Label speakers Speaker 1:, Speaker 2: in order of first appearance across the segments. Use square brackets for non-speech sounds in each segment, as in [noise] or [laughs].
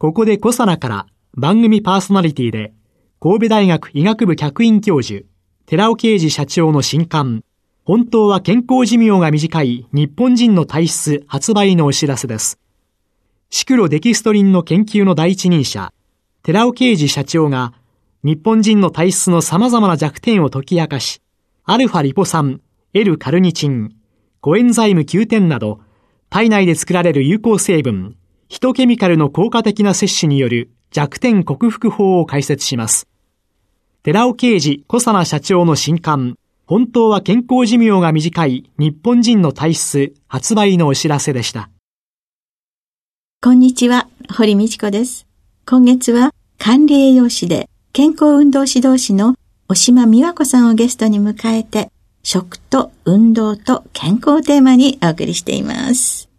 Speaker 1: ここでコサナから番組パーソナリティで神戸大学医学部客員教授寺尾啓治社長の新刊本当は健康寿命が短い日本人の体質発売のお知らせです。シクロデキストリンの研究の第一人者、寺尾啓治社長が日本人の体質の様々な弱点を解き明かし、アルファリポ酸、L カルニチン、コエンザイム9点など、体内で作られる有効成分、ヒトケミカルの効果的な摂取による弱点克服法を解説します。寺尾啓治小佐奈社長の新刊、本当は健康寿命が短い日本人の体質発売のお知らせでした。
Speaker 2: こんにちは、堀道子です。今月は管理栄養士で健康運動指導士の押島美和子さんをゲストに迎えて、食と運動と健康テーマにお送りしています。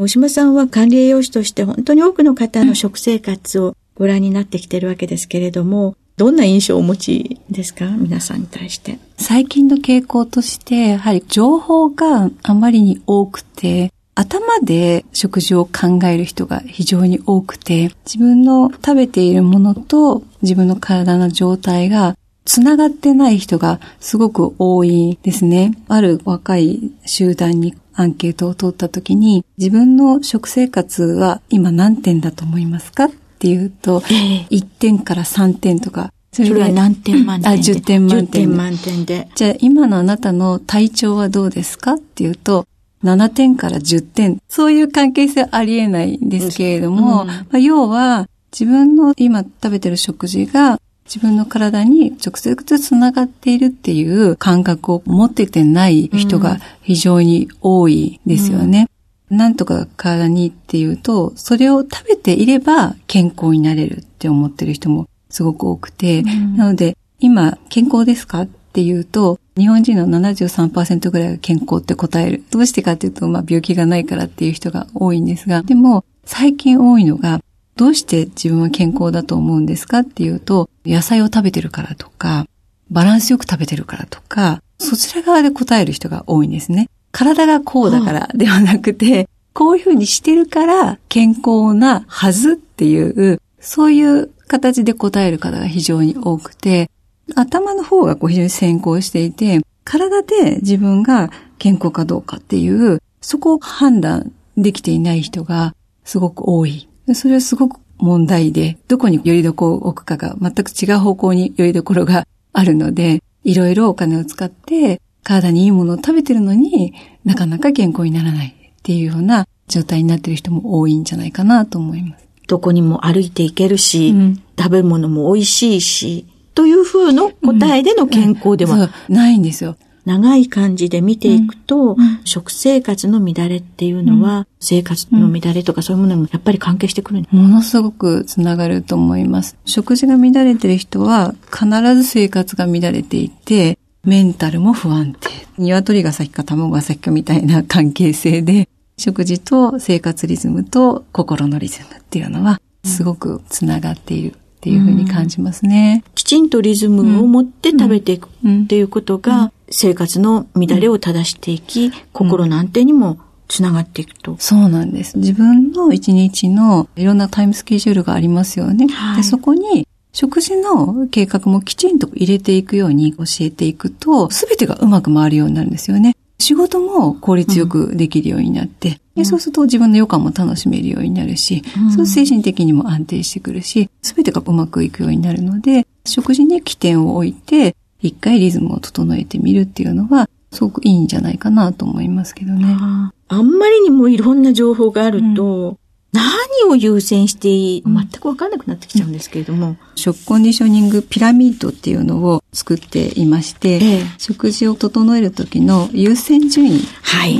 Speaker 2: 押島さんは管理栄養士として本当に多くの方の食生活をご覧になってきているわけですけれども、どんな印象をお持ちですか？皆さんに対して。
Speaker 3: 最近の傾向として、やはり情報があまりに多くて、頭で食事を考える人が非常に多くて、自分の食べているものと自分の体の状態がつながってない人がすごく多いですね。ある若い集団にアンケートを取った時に、自分の食生活は今何点だと思いますかっていうと、えー、1点から3点とか、
Speaker 2: それは何点満点であ、
Speaker 3: 10点満点。
Speaker 2: 10点満点で。
Speaker 3: じゃあ今のあなたの体調はどうですかっていうと、7点から10点。そういう関係性はありえないんですけれども、うん、まあ、要は自分の今食べてる食事が自分の体に直接つながっているっていう感覚を持っててない人が非常に多いですよね。なんとか体にっていうと、それを食べていれば健康になれるって思ってる人もすごく多くて、うん、なので、今、健康ですかっていうと、日本人の73%ぐらいが健康って答える。どうしてかっていうと、まあ病気がないからっていう人が多いんですが、でも最近多いのが、どうして自分は健康だと思うんですかっていうと、野菜を食べてるからとか、バランスよく食べてるからとか、そちら側で答える人が多いんですね。体がこうだからではなくて、こういうふうにしてるから健康なはずっていう、そういう形で答える方が非常に多くて、頭の方がこう非常に先行していて、体で自分が健康かどうかっていう、そこを判断できていない人がすごく多い。それはすごく問題で、どこによりどころを置くかが全く違う方向によりどころがあるので、いろいろお金を使って体にいいものを食べてるのになかなか健康にならないっていうような状態になってる人も多いんじゃないかなと思います。
Speaker 2: どこにも歩いていけるし、うん、食べ物も美味しいし、という風の答えでの健康では、うん
Speaker 3: うん、ないんですよ。
Speaker 2: 長い感じで見ていくと、食生活の乱れっていうのは、生活の乱れとかそういうものもやっぱり関係してくる
Speaker 3: ものすごくつながると思います。食事が乱れてる人は、必ず生活が乱れていて、メンタルも不安定。鶏が先か卵が先かみたいな関係性で、食事と生活リズムと心のリズムっていうのは、すごくつながっているっていうふうに感じますね、
Speaker 2: うん。きちんとリズムを持って食べていくっていうことが、生活の乱れを正していき、心の安定にもつながっていくと。
Speaker 3: そうなんです。自分の一日のいろんなタイムスケジュールがありますよね。はい、でそこに食事の計画もきちんと入れていくように教えていくと、すべてがうまく回るようになるんですよね。仕事も効率よくできるようになって、うん、そうすると自分の余暇も楽しめるようになるし、うん、そう精神的にも安定してくるし、すべてがうまくいくようになるので、食事に起点を置いて、一回リズムを整えてみるっていうのは、すごくいいんじゃないかなと思いますけどね。
Speaker 2: あんまりにもいろんな情報があると、何を優先していい、全くわかんなくなってきちゃうんですけれども。
Speaker 3: 食コンディショニングピラミッドっていうのを作っていまして、ええ、食事を整える時の優先順位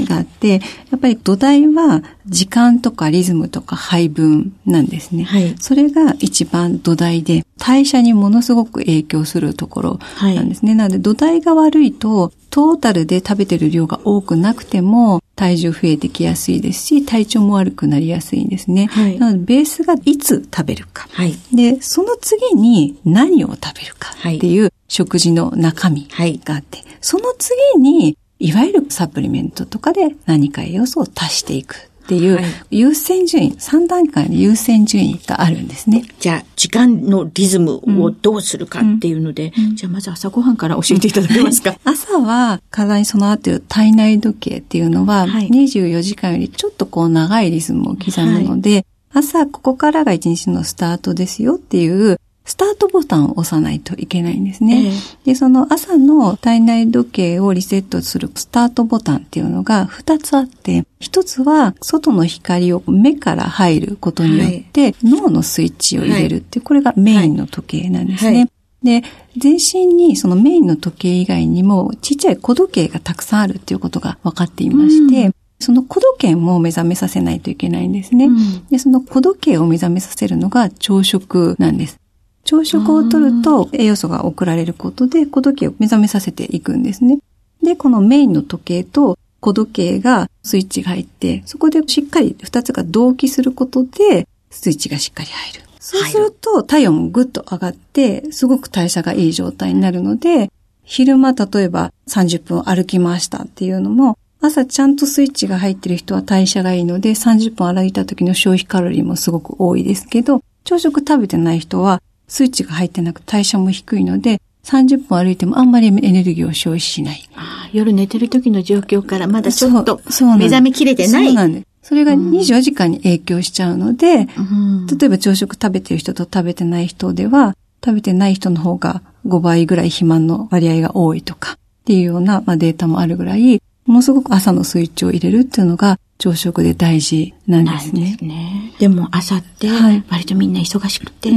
Speaker 3: があって、はい、やっぱり土台は時間とかリズムとか配分なんですね。はい、それが一番土台で、代謝にものすごく影響するところなんですね。はい、なので土台が悪いと、トータルで食べてる量が多くなくても、体重増えてきやすいですし、体調も悪くなりやすいんですね。はい、なので、ベースがいつ食べるか。はい、で、その次に何を食べるかっていう食事の中身があって、その次に、いわゆるサプリメントとかで何か栄養素を足していくっていう優先順位、3段階の優先順位があるんですね。
Speaker 2: じゃあ、時間のリズムをどうするかっていうので、うん。うん、じゃあまず朝ごはんから教えていただけますか？
Speaker 3: 朝は体に備わっている体内時計っていうのは、24時間よりちょっとこう長いリズムを刻むので、はい、朝ここからが一日のスタートですよっていうスタートボタンを押さないといけないんですね。えー、で、その朝の体内時計をリセットするスタートボタンっていうのが2つあって、1つは外の光を目から入ることによって脳のスイッチを入れるってこれがメインの時計なんですね。で、全身にそのメインの時計以外にもちっちゃい小時計がたくさんあるっていうことが分かっていまして、うん、その小時計も目覚めさせないといけないんですね。うん、で、その小時計を目覚めさせるのが朝食なんです。朝食をとると栄養素が送られることで小時計を目覚めさせていくんですね。で、このメインの時計と小時計がスイッチが入って、そこでしっかり二つが同期することで、スイッチがしっかり入る。そうすると体温もぐっと上がって、すごく代謝がいい状態になるので、昼間例えば30分歩きましたっていうのも、朝ちゃんとスイッチが入ってる人は代謝がいいので、30分歩いた時の消費カロリーもすごく多いですけど、朝食食べてない人はスイッチが入ってなく代謝も低いので、30分歩いてもあんまりエネルギーを消費しない。
Speaker 2: 夜寝てる時の状況からまだちょっと目覚めきれてない。
Speaker 3: そうなんです。それが24時間に影響しちゃうので、うん、例えば朝食食べてる人と食べてない人では、食べてない人の方が5倍ぐらい肥満の割合が多いとかっていうような、まあ、データもあるぐらい、ものすごく朝のスイッチを入れるっていうのが朝食で大事なんですね。で
Speaker 2: ねでも朝って、割とみんな忙しくて、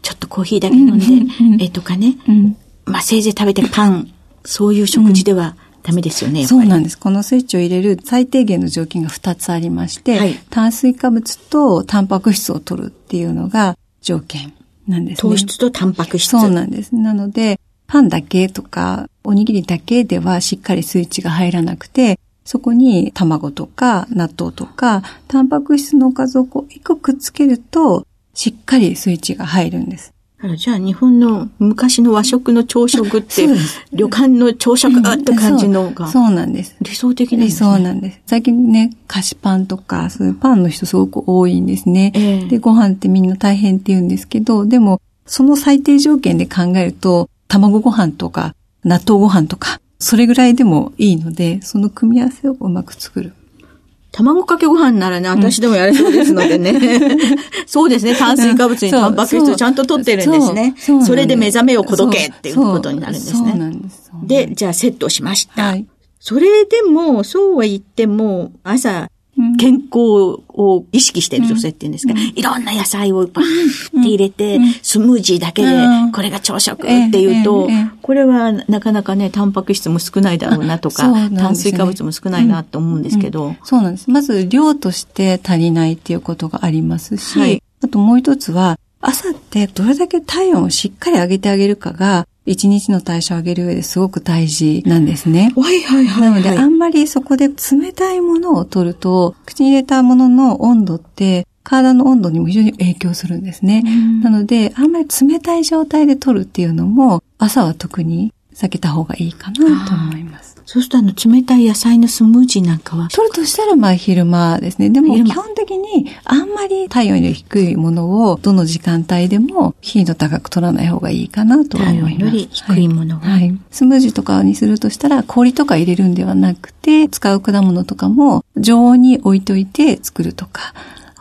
Speaker 2: ちょっとコーヒーだけ飲んで、えとかね、まあせいぜい食べてパン、そういう食事では、ダメですよね。
Speaker 3: そうなんです。このスイッチを入れる最低限の条件が2つありまして、はい、炭水化物とタンパク質を取るっていうのが条件なんですね。
Speaker 2: 糖質とタンパク質。
Speaker 3: そうなんです。なので、パンだけとか、おにぎりだけではしっかりスイッチが入らなくて、そこに卵とか納豆とか、タンパク質のおかずをこう一個くっつけると、しっかりスイッチが入るんです。
Speaker 2: じゃあ日本の昔の和食の朝食って、旅館の朝食って感じのが、
Speaker 3: そうなんです。
Speaker 2: 理想的なんです、
Speaker 3: ね、理想なんです。最近ね、菓子パンとか、そういうパンの人すごく多いんですね。えー、で、ご飯ってみんな大変って言うんですけど、でも、その最低条件で考えると、卵ご飯とか、納豆ご飯とか、それぐらいでもいいので、その組み合わせをうまく作る。
Speaker 2: 卵かけご飯ならね、私でもやれそうですのでね。[laughs] そうですね。炭水化物にタンパク質をちゃんと取ってるんですね。それで目覚めをこどけっていうことになるんですね。です。で、じゃあセットしました。はい、それでも、そうは言っても、朝健康を意識している女性っていうんですか、うん、いろんな野菜をバーンって入れて、うん、スムージーだけで、これが朝食っていうと、これはなかなかね、タンパク質も少ないだろうなとか、ね、炭水化物も少ないなと思うんですけど、
Speaker 3: そうなんです。まず量として足りないっていうことがありますし、はい、あともう一つは、朝ってどれだけ体温をしっかり上げてあげるかが、一日の代謝を上げる上ですごく大事なんですね。
Speaker 2: はいはいはい、
Speaker 3: なので、あんまりそこで冷たいものを取ると、口に入れたものの温度って、体の温度にも非常に影響するんですね。なので、あんまり冷たい状態で取るっていうのも、朝は特に避けた方がいいかなと思います。
Speaker 2: そうするとあの冷たい野菜のスムージーなんかは
Speaker 3: 取るとしたらまあ昼間ですね。でも基本的にあんまり体温より低いものをどの時間帯でも頻度高く取らない方がいいかなと思います。
Speaker 2: 体温より低いもの
Speaker 3: は、はい、スムージーとかにするとしたら氷とか入れるんではなくて使う果物とかも常温に置いといて作るとか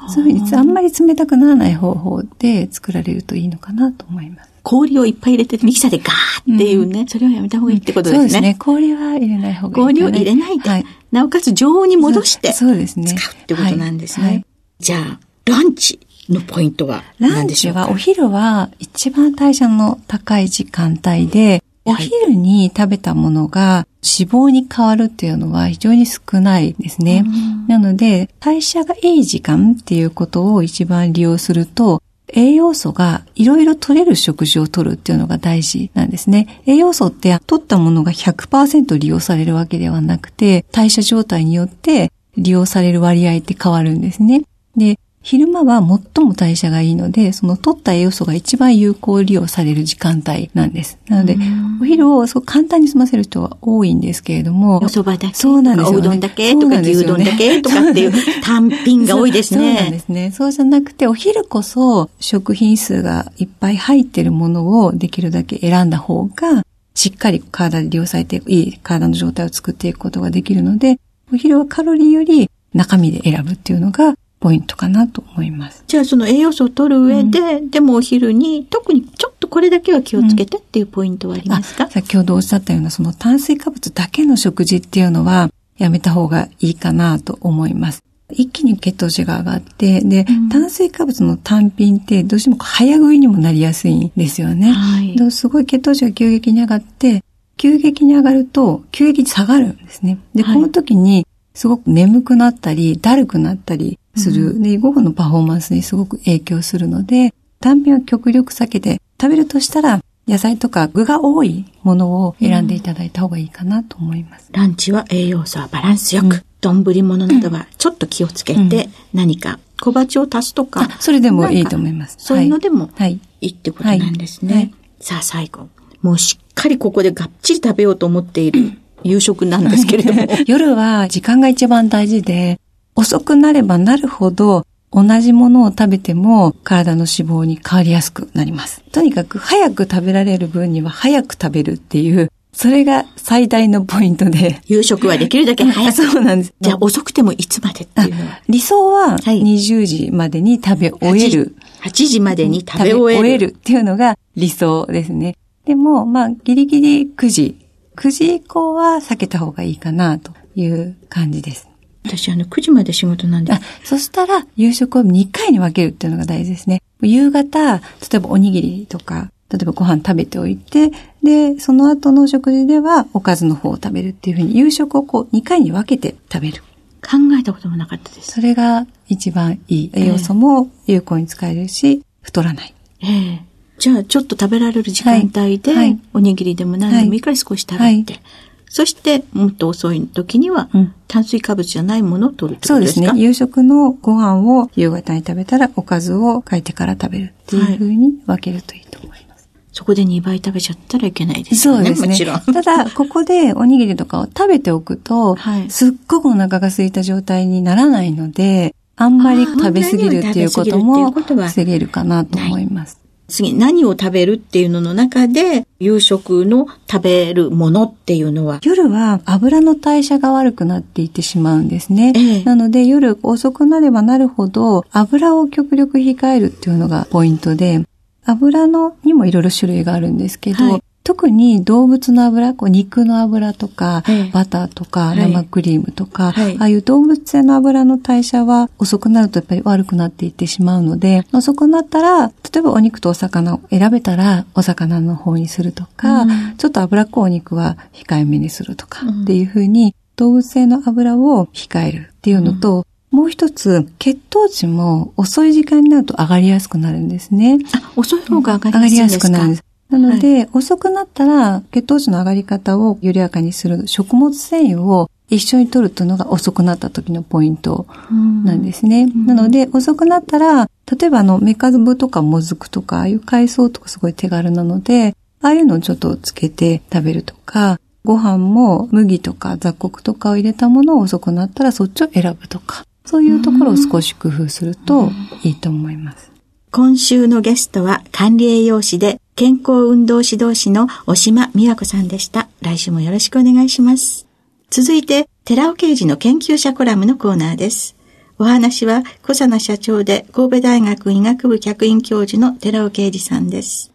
Speaker 3: そういうふうにあんまり冷たくならない方法で作られるといいのかなと思います。
Speaker 2: 氷をいっぱい入れてミキサーでガーっていうね、うん、それはやめた方がいいってことですね。そうですね。
Speaker 3: 氷は入れない方がいい、
Speaker 2: ね、氷を入れないで、はい、なおかつ常温に戻して、そうですね。使うってことなんですね。はいはい、じゃあ、ランチのポイントは
Speaker 3: ランチはお昼は一番代謝の高い時間帯で、お昼に食べたものが脂肪に変わるっていうのは非常に少ないですね。なので、代謝がいい時間っていうことを一番利用すると、栄養素がいろいろ取れる食事を取るっていうのが大事なんですね。栄養素って取ったものが100%利用されるわけではなくて、代謝状態によって利用される割合って変わるんですね。で、昼間は最も代謝がいいので、その取った栄養素が一番有効利用される時間帯なんです。なので、お昼をそう簡単に済ませる人は多いんですけれども。
Speaker 2: お蕎麦だけ
Speaker 3: そうなんですよ、
Speaker 2: ね、おうどんだけ？とか、牛丼だけ？とかっていう [laughs] 単品が多いです
Speaker 3: ね。そうなんですね。そうじゃなくて、お昼こそ食品数がいっぱい入ってるものをできるだけ選んだ方が、しっかり体で利用されていい体の状態を作っていくことができるので、お昼はカロリーより中身で選ぶっていうのがポイントかなと思います。
Speaker 2: じゃあその栄養素を取る上で、うん、でもお昼に特にちょっとこれだけは気をつけてっていうポイントはありますか、うん、
Speaker 3: 先ほどおっしゃったようなその炭水化物だけの食事っていうのはやめた方がいいかなと思います。一気に血糖値が上がって、で、うん、炭水化物の単品ってどうしても早食いにもなりやすいんですよね。はい、すごい血糖値が急激に上がって、急激に上がると急激に下がるんですね。で、この時にすごく眠くなったり、だるくなったりする。うん、で、午後のパフォーマンスにすごく影響するので、単品は極力避けて、食べるとしたら、野菜とか具が多いものを選んでいただいた方がいいかなと思います。
Speaker 2: うん、ランチは栄養素はバランスよく、丼、うん、物などはちょっと気をつけて、何か小鉢を足すとか。
Speaker 3: それでもいいと思います。
Speaker 2: そういうのでもいいってことなんですね。はいはい、さあ最後。もうしっかりここでがっちり食べようと思っている [laughs] 夕食なんですけれども。
Speaker 3: 夜は時間が一番大事で、遅くなればなるほど同じものを食べても体の脂肪に変わりやすくなります。とにかく早く食べられる分には早く食べるっていう、それが最大のポイントで。
Speaker 2: 夕食はできるだけ早く。[laughs]
Speaker 3: そうなんです。
Speaker 2: じゃあ遅くてもいつまでっていうのは
Speaker 3: 理想は20時までに食べ終える。
Speaker 2: 8, 8時までに食べ終える。終える
Speaker 3: っていうのが理想ですね。でも、まあ、ギリギリ9時9時以降は避けた方がいいかなという感じです。
Speaker 2: 私、あの、9時まで仕事なんで。あ、
Speaker 3: そしたら、夕食を2回に分けるっていうのが大事ですね。夕方、例えばおにぎりとか、例えばご飯食べておいて、で、その後の食事ではおかずの方を食べるっていうふうに、夕食をこう2回に分けて食べる。
Speaker 2: 考えたこともなかったです。
Speaker 3: それが一番いい。栄養素も有効に使えるし、太らない。
Speaker 2: ええじゃあ、ちょっと食べられる時間帯で、はい、おにぎりでも何でもいいから少し食べて、はい、そして、もっと遅い時には、炭水化物じゃないものを取るってことですか、そうですね。
Speaker 3: 夕食のご飯を夕方に食べたら、おかずを書いてから食べるっていうふうに分けるといいと思います。
Speaker 2: そこで2倍食べちゃったらいけないですよね。そうですね。もちろん。
Speaker 3: ただ、ここでおにぎりとかを食べておくと、はい、すっごくお腹が空いた状態にならないので、あんまり食べ過ぎるっていうことも防げるかなと思います。
Speaker 2: 次何を食べるっていうのの中で、夕食の食べるものっていうのは？
Speaker 3: 夜は油の代謝が悪くなっていってしまうんですね。ええ、なので夜遅くなればなるほど油を極力控えるっていうのがポイントで、油のにもいろいろ種類があるんですけど、はい、特に動物の油、こう肉の油とか、バターとか、生クリームとか、はい、ああいう動物性の油の代謝は遅くなるとやっぱり悪くなっていってしまうので、遅くなったら、例えばお肉とお魚を選べたら、お魚の方にするとか、うん、ちょっと脂っこいお肉は控えめにするとか、っていうふうに、動物性の油を控えるっていうのと、うん、もう一つ、血糖値も遅い時間になると上がりやすくなるんですね。
Speaker 2: あ、遅い方が上がりやすくなるんです。
Speaker 3: なので、はい、遅くなったら血糖値の上がり方を緩やかにする食物繊維を一緒に取るというのが遅くなった時のポイントなんですね。うん、なので、遅くなったら、例えばあの、メカズブとかもずくとか、ああいう海藻とかすごい手軽なので、ああいうのをちょっとつけて食べるとか、ご飯も麦とか雑穀とかを入れたものを遅くなったらそっちを選ぶとか、そういうところを少し工夫するといいと思います。
Speaker 2: 今週のゲストは管理栄養士で健康運動指導士の押島美和子さんでした。来週もよろしくお願いします。続いて、寺尾刑事の研究者コラムのコーナーです。お話は、小佐奈社長で神戸大学医学部客員教授の寺尾啓二さんです。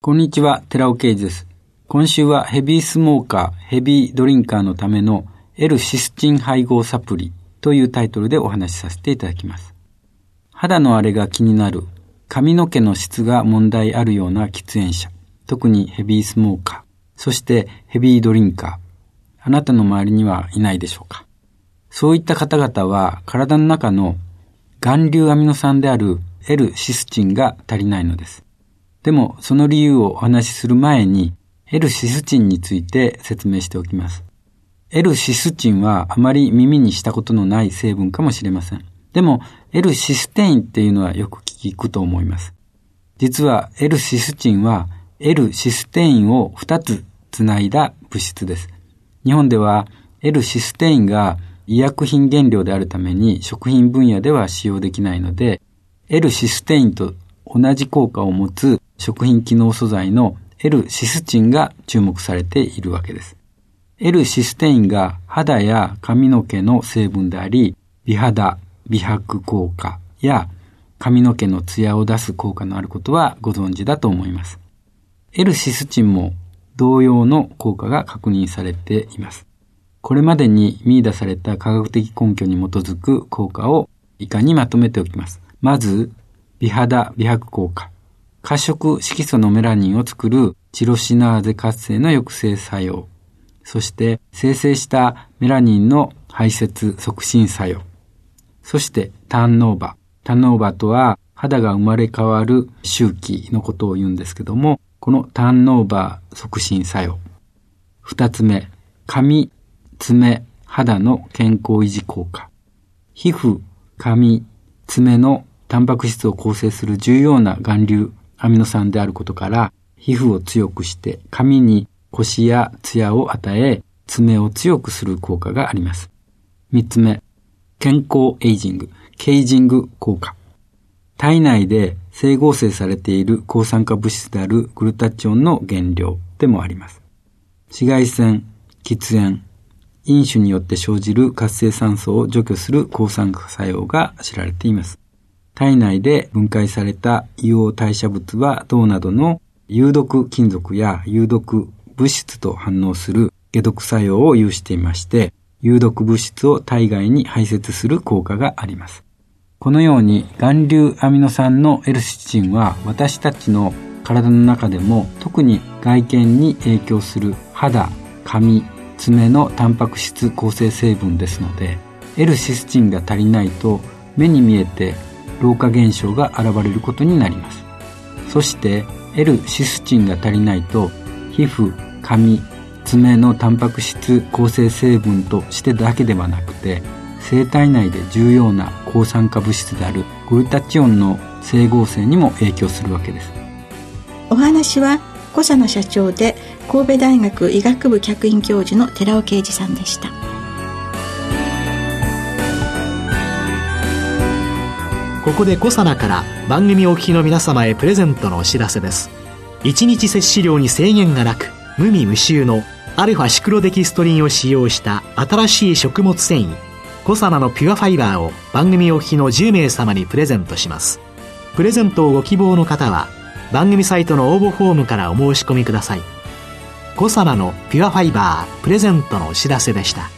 Speaker 4: こんにちは、寺尾啓二です。今週はヘビースモーカー、ヘビードリンカーのための L シスチン配合サプリというタイトルでお話しさせていただきます。肌の荒れが気になる、髪の毛の質が問題あるような喫煙者、特にヘビースモーカー、そしてヘビードリンカー、あなたの周りにはいないでしょうかそういった方々は体の中の含硫アミノ酸である L シスチンが足りないのです。でも、その理由をお話しする前に、L シスチンについて説明しておきます。L シスチンはあまり耳にしたことのない成分かもしれません。でも、L システインっていうのはよく聞くと思います。実は L シスチンは L システインを2つつないだ物質です。日本では L システインが医薬品原料であるために食品分野では使用できないので、L システインと同じ効果を持つ食品機能素材の L シスチンが注目されているわけです。L システインが肌や髪の毛の成分であり、美肌、美白効果や髪の毛のツヤを出す効果のあることはご存知だと思います。L シスチンも同様の効果が確認されています。これまでに見出された科学的根拠に基づく効果を以下にまとめておきます。まず、美肌美白効果。褐色色素のメラニンを作るチロシナーゼ活性の抑制作用。そして生成したメラニンの排泄促進作用。そしてターンオーバー。ターンオーバーとは肌が生まれ変わる周期のことを言うんですけども、このターンオーバー促進作用。二つ目、髪、爪、肌の健康維持効果。皮膚、髪、爪のタンパク質を構成する重要な含硫アミノ酸であることから、皮膚を強くして髪にコシやツヤを与え、爪を強くする効果があります。三つ目、健康エイジング、ケイジング効果。体内で整合成されている抗酸化物質であるグルタチオンの原料でもあります。紫外線、喫煙、飲酒によって生じる活性酸素を除去する抗酸化作用が知られています。体内で分解された硫黄代謝物は銅などの有毒金属や有毒物質と反応する解毒作用を有していまして、有毒物質を体外に排泄する効果があります。このように含硫アミノ酸の L シチンは私たちの体の中でも特に外見に影響する肌、髪、爪のタンパク質構成成分ですので L シスチンが足りないと目に見えて老化現象が現れることになります。そして L シスチンが足りないと皮膚髪爪のタンパク質構成成分としてだけではなくて生体内で重要な抗酸化物質であるグルタチオンの整合性にも影響するわけです。
Speaker 2: お話は小佐野社長で神戸大学医学部客員教授の寺尾啓二さんでした。
Speaker 1: ここでコサナから番組お聞きの皆様へプレゼントのお知らせです。1日摂取量に制限がなく無味無臭のアルファシクロデキストリンを使用した新しい食物繊維コサナのピュアファイバーを番組お聞きの10名様にプレゼントします。プレゼントをご希望の方は番組サイトの応募フォームからお申し込みください。コサナのピュアファイバープレゼントのお知らせでした。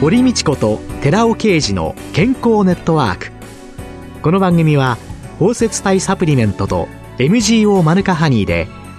Speaker 1: 堀道子と寺尾啓二の健康ネットワーク。この番組は包摂体サプリメントと MGO マヌカハニーで